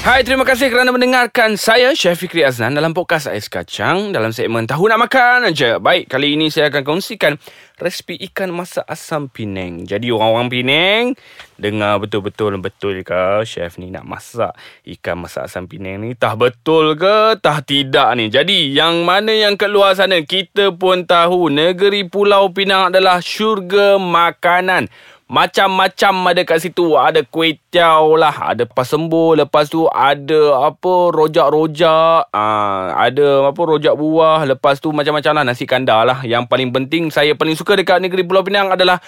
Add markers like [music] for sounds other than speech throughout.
Hai, terima kasih kerana mendengarkan saya, Chef Fikri Aznan dalam podcast Ais Kacang dalam segmen Tahu Nak Makan aja. Baik, kali ini saya akan kongsikan resipi ikan masak asam Penang. Jadi orang-orang Penang, dengar betul-betul betul ke chef ni nak masak ikan masak asam Penang ni? Tah betul ke? Tah tidak ni. Jadi, yang mana yang keluar sana, kita pun tahu negeri Pulau Pinang adalah syurga makanan. Macam-macam ada kat situ. Ada kuih tiaw lah. Ada pasembo. Lepas tu ada apa rojak-rojak. Uh, ada apa rojak buah. Lepas tu macam-macam lah nasi kandar lah. Yang paling penting saya paling suka dekat negeri Pulau Pinang adalah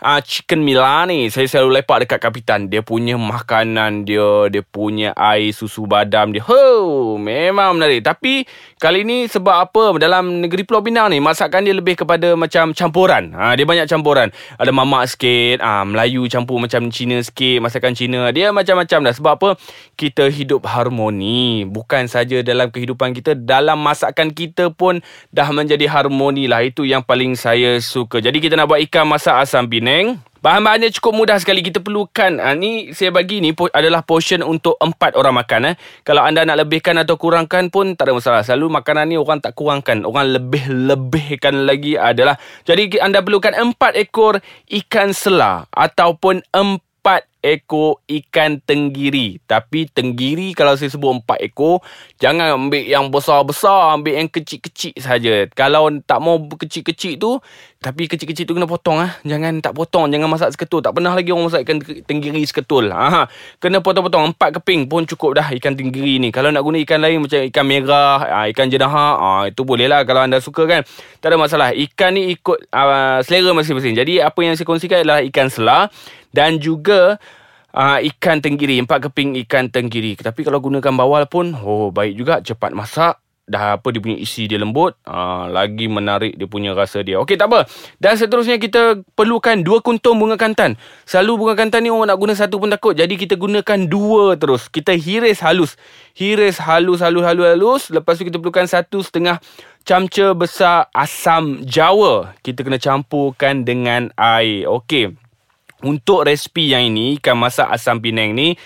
uh, chicken mila ni saya selalu lepak dekat kapitan. Dia punya makanan dia dia punya air susu badam dia ho memang menarik. Tapi kali ni sebab apa? Dalam negeri Pulau Pinang ni masakan dia lebih kepada macam campuran. Ha, dia banyak campuran. Ada mamak sikit ha, Melayu campur macam Cina sikit masakan Cina. Dia macam-macam dah. Sebab apa? Kita hidup harmoni. Bukan saja dalam kehidupan kita dalam masakan kita pun dah menjadi harmoni lah. Itu yang paling saya suka. Jadi kita nak buat ikan masak asam pinang Penang. Bahan-bahannya cukup mudah sekali kita perlukan. Ha, ni saya bagi ni adalah portion untuk empat orang makan. Eh. Kalau anda nak lebihkan atau kurangkan pun tak ada masalah. Selalu makanan ni orang tak kurangkan. Orang lebih-lebihkan lagi adalah. Jadi anda perlukan empat ekor ikan sela ataupun empat ekor ikan tenggiri. Tapi tenggiri kalau saya sebut empat ekor, jangan ambil yang besar-besar, ambil yang kecil-kecil saja. Kalau tak mau kecil-kecil tu, tapi kecil-kecil tu kena potong ah. Jangan tak potong, jangan masak seketul. Tak pernah lagi orang masak ikan tenggiri seketul. Ha, kena potong-potong empat keping pun cukup dah ikan tenggiri ni. Kalau nak guna ikan lain macam ikan merah, ah, ikan jenaha, ah, itu boleh lah kalau anda suka kan. Tak ada masalah. Ikan ni ikut uh, selera masing-masing. Jadi apa yang saya kongsikan adalah ikan selah dan juga uh, ikan tenggiri, empat keping ikan tenggiri. Tapi kalau gunakan bawal pun, oh baik juga, cepat masak. Dah apa dia punya isi dia lembut. Uh, Lagi menarik dia punya rasa dia. Okey tak apa. Dan seterusnya kita perlukan dua kuntum bunga kantan. Selalu bunga kantan ni orang nak guna satu pun takut. Jadi kita gunakan dua terus. Kita hiris halus. Hiris halus halus halus halus. Lepas tu kita perlukan satu setengah Camca besar asam jawa. Kita kena campurkan dengan air. Okey untuk resipi yang ini, ikan masak asam Penang ni,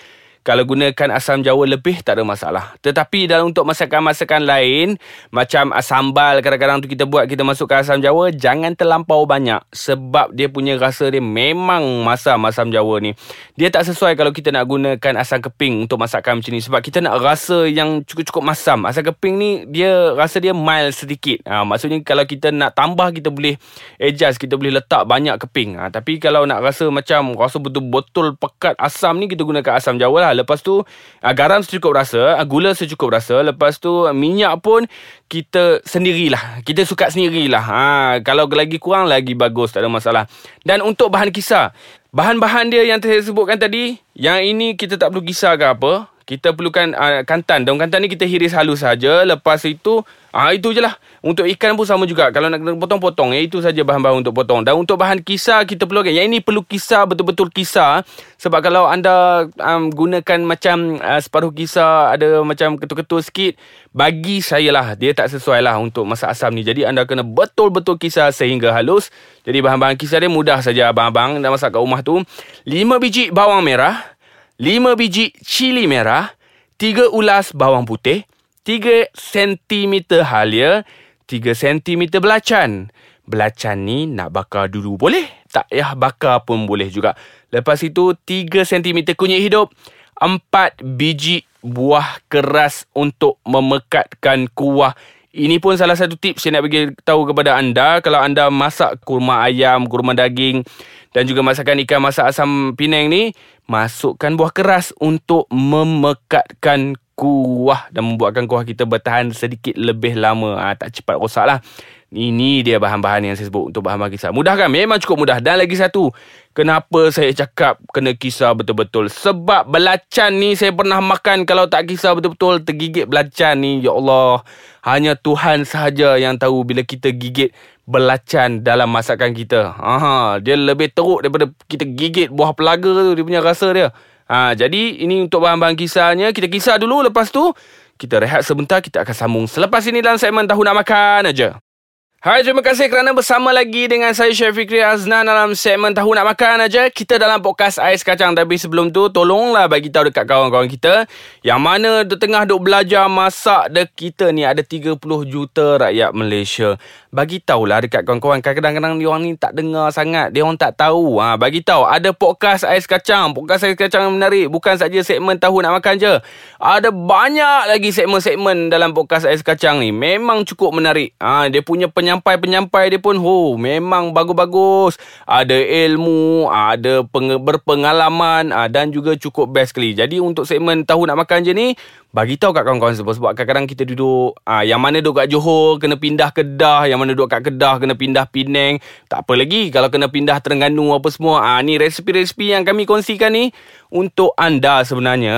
kalau gunakan asam jawa lebih tak ada masalah. Tetapi dalam untuk masakan-masakan lain macam sambal kadang-kadang tu kita buat kita masukkan asam jawa jangan terlampau banyak sebab dia punya rasa dia memang masam asam jawa ni. Dia tak sesuai kalau kita nak gunakan asam keping untuk masakan macam ni sebab kita nak rasa yang cukup-cukup masam. Asam keping ni dia rasa dia mild sedikit. Ha, maksudnya kalau kita nak tambah kita boleh adjust kita boleh letak banyak keping. Ha, tapi kalau nak rasa macam rasa betul-betul pekat asam ni kita gunakan asam jawa lah Lepas tu uh, garam secukup rasa, uh, gula secukup rasa. Lepas tu uh, minyak pun kita sendirilah. Kita suka sendirilah. Ha, kalau lagi kurang lagi bagus, tak ada masalah. Dan untuk bahan kisar, bahan-bahan dia yang saya sebutkan tadi, yang ini kita tak perlu kisar ke apa. Kita perlukan uh, kantan. Daun kantan ni kita hiris halus saja. Lepas itu, ah uh, itu je lah. Untuk ikan pun sama juga. Kalau nak potong-potong, ya, itu saja bahan-bahan untuk potong. Dan untuk bahan kisar, kita perlukan. Yang ini perlu kisar, betul-betul kisar. Sebab kalau anda um, gunakan macam uh, separuh kisar, ada macam ketul-ketul sikit, bagi saya lah, dia tak sesuai lah untuk masak asam ni. Jadi anda kena betul-betul kisar sehingga halus. Jadi bahan-bahan kisar dia mudah saja abang-abang nak masak kat rumah tu. 5 biji bawang merah, 5 biji cili merah, 3 ulas bawang putih, 3 cm halia, 3 cm belacan. Belacan ni nak bakar dulu boleh? Tak payah bakar pun boleh juga. Lepas itu 3 cm kunyit hidup. 4 biji buah keras untuk memekatkan kuah. Ini pun salah satu tips saya nak bagi tahu kepada anda. Kalau anda masak kurma ayam, kurma daging dan juga masakan ikan masak asam Penang ni. Masukkan buah keras untuk memekatkan kuah dan membuatkan kuah kita bertahan sedikit lebih lama. Ha, tak cepat rosak lah. Ini dia bahan-bahan yang saya sebut untuk bahan-bahan kisar. Mudah kan? Memang cukup mudah. Dan lagi satu, kenapa saya cakap kena kisar betul-betul? Sebab belacan ni saya pernah makan kalau tak kisar betul-betul tergigit belacan ni. Ya Allah, hanya Tuhan sahaja yang tahu bila kita gigit belacan dalam masakan kita. Aha, dia lebih teruk daripada kita gigit buah pelaga tu, dia punya rasa dia. Ha, jadi ini untuk bahan-bahan kisahnya Kita kisah dulu Lepas tu Kita rehat sebentar Kita akan sambung Selepas ini dalam segmen Tahu Nak Makan aja. Hai, terima kasih kerana bersama lagi dengan saya Chef Fikri Aznan dalam segmen Tahu Nak Makan aja. Kita dalam podcast Ais Kacang. Tapi sebelum tu, tolonglah bagi tahu dekat kawan-kawan kita yang mana di tengah duk belajar masak de kita ni ada 30 juta rakyat Malaysia. Bagi tahulah dekat kawan-kawan. Kadang-kadang dia orang ni tak dengar sangat. Dia orang tak tahu. Ha, bagi tahu ada podcast Ais Kacang. Podcast Ais Kacang yang menarik. Bukan saja segmen Tahu Nak Makan je. Ada banyak lagi segmen-segmen dalam podcast Ais Kacang ni. Memang cukup menarik. Ha, dia punya penyampai penyampai-penyampai dia pun oh memang bagus-bagus. Ada ilmu, ada peng- berpengalaman ah, dan juga cukup best sekali. Jadi untuk segmen tahu nak makan je ni bagi tahu kat kawan-kawan sebab sebab kadang-kadang kita duduk ah, yang mana duduk kat Johor kena pindah Kedah, yang mana duduk kat Kedah kena pindah Penang. Tak apa lagi kalau kena pindah Terengganu apa semua. Ah ni resipi-resipi yang kami kongsikan ni untuk anda sebenarnya.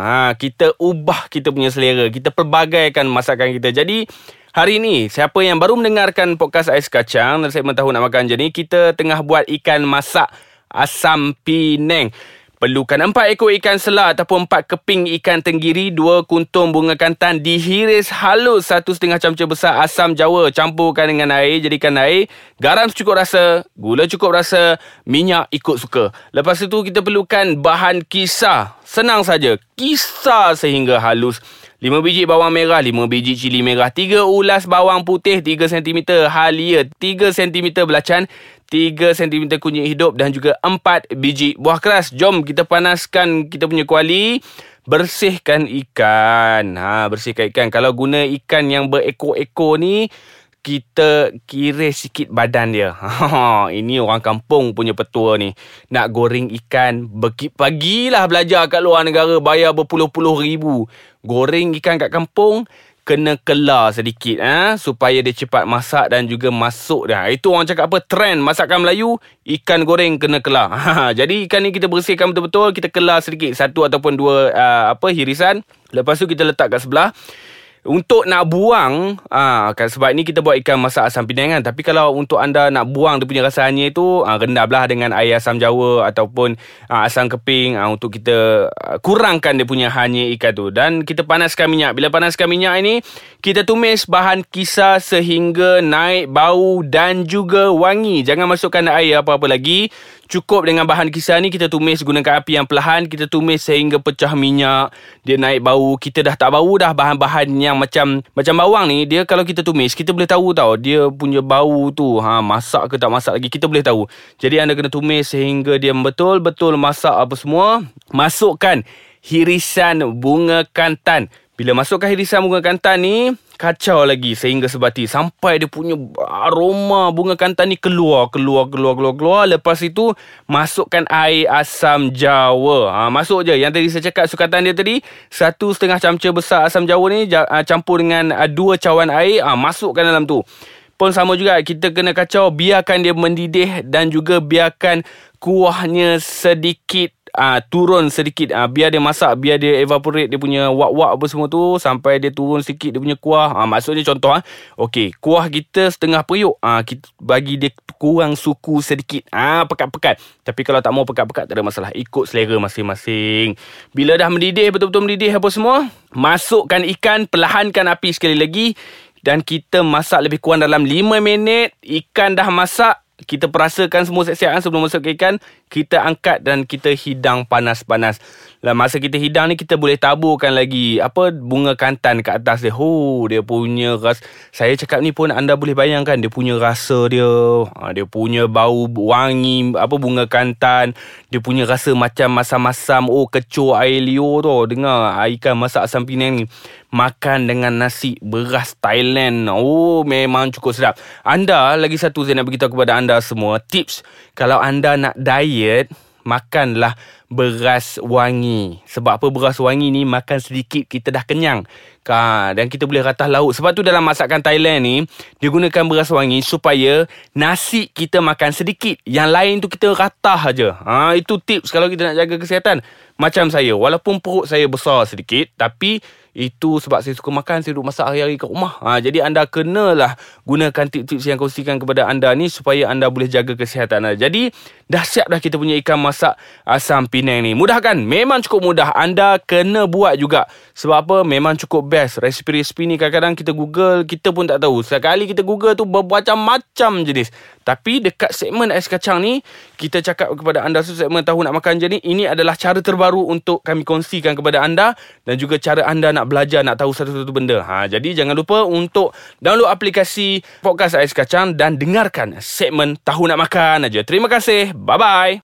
Ha kita ubah kita punya selera, kita perbagaikan masakan kita. Jadi Hari ini, siapa yang baru mendengarkan podcast Ais Kacang dan saya tahu nak makan je ni, kita tengah buat ikan masak asam pineng. Perlukan empat ekor ikan selah ataupun empat keping ikan tenggiri, dua kuntung bunga kantan dihiris halus satu setengah camca besar asam jawa campurkan dengan air jadikan air, garam secukup rasa, gula cukup rasa, minyak ikut suka. Lepas itu kita perlukan bahan kisar. Senang saja, kisar sehingga halus. 5 biji bawang merah, 5 biji cili merah, 3 ulas bawang putih 3 cm halia, 3 cm belacan, 3 cm kunyit hidup dan juga 4 biji buah keras. Jom kita panaskan kita punya kuali. Bersihkan ikan. Ha, bersihkan ikan. Kalau guna ikan yang berekor-ekor ni, kita kira sikit badan dia. Ha, [laughs] ini orang kampung punya petua ni. Nak goreng ikan, pagilah belajar kat luar negara, bayar berpuluh-puluh ribu. Goreng ikan kat kampung, kena kelar sedikit ha? supaya dia cepat masak dan juga masuk dah. Itu orang cakap apa? Trend masakan Melayu, ikan goreng kena kelar. Ha, [laughs] jadi ikan ni kita bersihkan betul-betul, kita kelar sedikit. Satu ataupun dua uh, apa hirisan. Lepas tu kita letak kat sebelah. Untuk nak buang ah kan sebab ni kita buat ikan masak asam pinang kan. Tapi kalau untuk anda nak buang dia punya rasa hanyir tu ah rendamlah dengan air asam jawa ataupun ah, asam keping ah, untuk kita ah, kurangkan dia punya hanyir ikan tu. Dan kita panaskan minyak. Bila panaskan minyak ini kita tumis bahan kisar sehingga naik bau dan juga wangi. Jangan masukkan air apa-apa lagi Cukup dengan bahan kisar ni kita tumis gunakan api yang perlahan kita tumis sehingga pecah minyak dia naik bau. Kita dah tak bau dah bahan-bahan yang macam macam bawang ni dia kalau kita tumis kita boleh tahu tau dia punya bau tu ha masak ke tak masak lagi kita boleh tahu. Jadi anda kena tumis sehingga dia betul-betul masak apa semua. Masukkan hirisan bunga kantan. Bila masukkan hirisan bunga kantan ni Kacau lagi sehingga sebati. Sampai dia punya aroma bunga kantan ni keluar Keluar, keluar, keluar, keluar. Lepas itu Masukkan air asam jawa. Ha, Masuk je. Yang tadi saya cakap sukatan dia tadi Satu setengah camca besar asam jawa ni ha, Campur dengan ha, dua cawan air. Ha, Masukkan dalam tu. Pun sama juga kita kena kacau biarkan dia mendidih dan juga biarkan kuahnya sedikit uh, turun sedikit. Uh, biar dia masak biar dia evaporate dia punya wak-wak apa semua tu sampai dia turun sikit dia punya kuah. Uh, maksudnya contoh uh, okey kuah kita setengah periuk. Uh, kita bagi dia kurang suku sedikit. Ah uh, pekat-pekat. Tapi kalau tak mau pekat-pekat tak ada masalah. Ikut selera masing-masing. Bila dah mendidih betul-betul mendidih apa semua masukkan ikan perlahankan api sekali lagi. Dan kita masak lebih kurang dalam 5 minit. Ikan dah masak kita perasakan semua siap-siap sebelum masuk ke ikan kita angkat dan kita hidang panas-panas dalam masa kita hidang ni kita boleh taburkan lagi apa bunga kantan kat atas dia oh dia punya ras saya cakap ni pun anda boleh bayangkan dia punya rasa dia ha, dia punya bau wangi apa bunga kantan dia punya rasa macam masam-masam oh kecoh air liur tu dengar ikan masak asam pinang ni makan dengan nasi beras Thailand. Oh, memang cukup sedap. Anda, lagi satu saya nak beritahu kepada anda semua. Tips, kalau anda nak diet, makanlah beras wangi. Sebab apa beras wangi ni makan sedikit kita dah kenyang. Ha, dan kita boleh ratah lauk. Sebab tu dalam masakan Thailand ni, dia gunakan beras wangi supaya nasi kita makan sedikit. Yang lain tu kita ratah aja. Ha, itu tips kalau kita nak jaga kesihatan. Macam saya, walaupun perut saya besar sedikit, tapi Itu sebab saya suka makan Saya duduk masak hari-hari kat rumah. Ha, Jadi anda kenalah Gunakan tips-tips yang kongsikan kepada anda ni Supaya anda boleh jaga kesihatan anda. Jadi dah siap dah kita punya ikan masak Asam Penang ni. Mudah kan? Memang cukup mudah. Anda kena buat juga. Sebab apa? Memang cukup best. Resipi-resipi ni kadang-kadang kita google Kita pun tak tahu. Sekali kita google tu Bermacam-macam jenis Tapi dekat segmen ais kacang ni Kita cakap kepada anda Segmen tahu nak makan je ni Ini adalah cara terbaru Untuk kami kongsikan kepada anda Dan juga cara anda nak belajar Nak tahu satu-satu benda. Ha, Jadi jangan lupa untuk Download aplikasi Podcast Ais Kacang Dan dengarkan segmen Tahu Nak Makan aja. Terima kasih. Bye-bye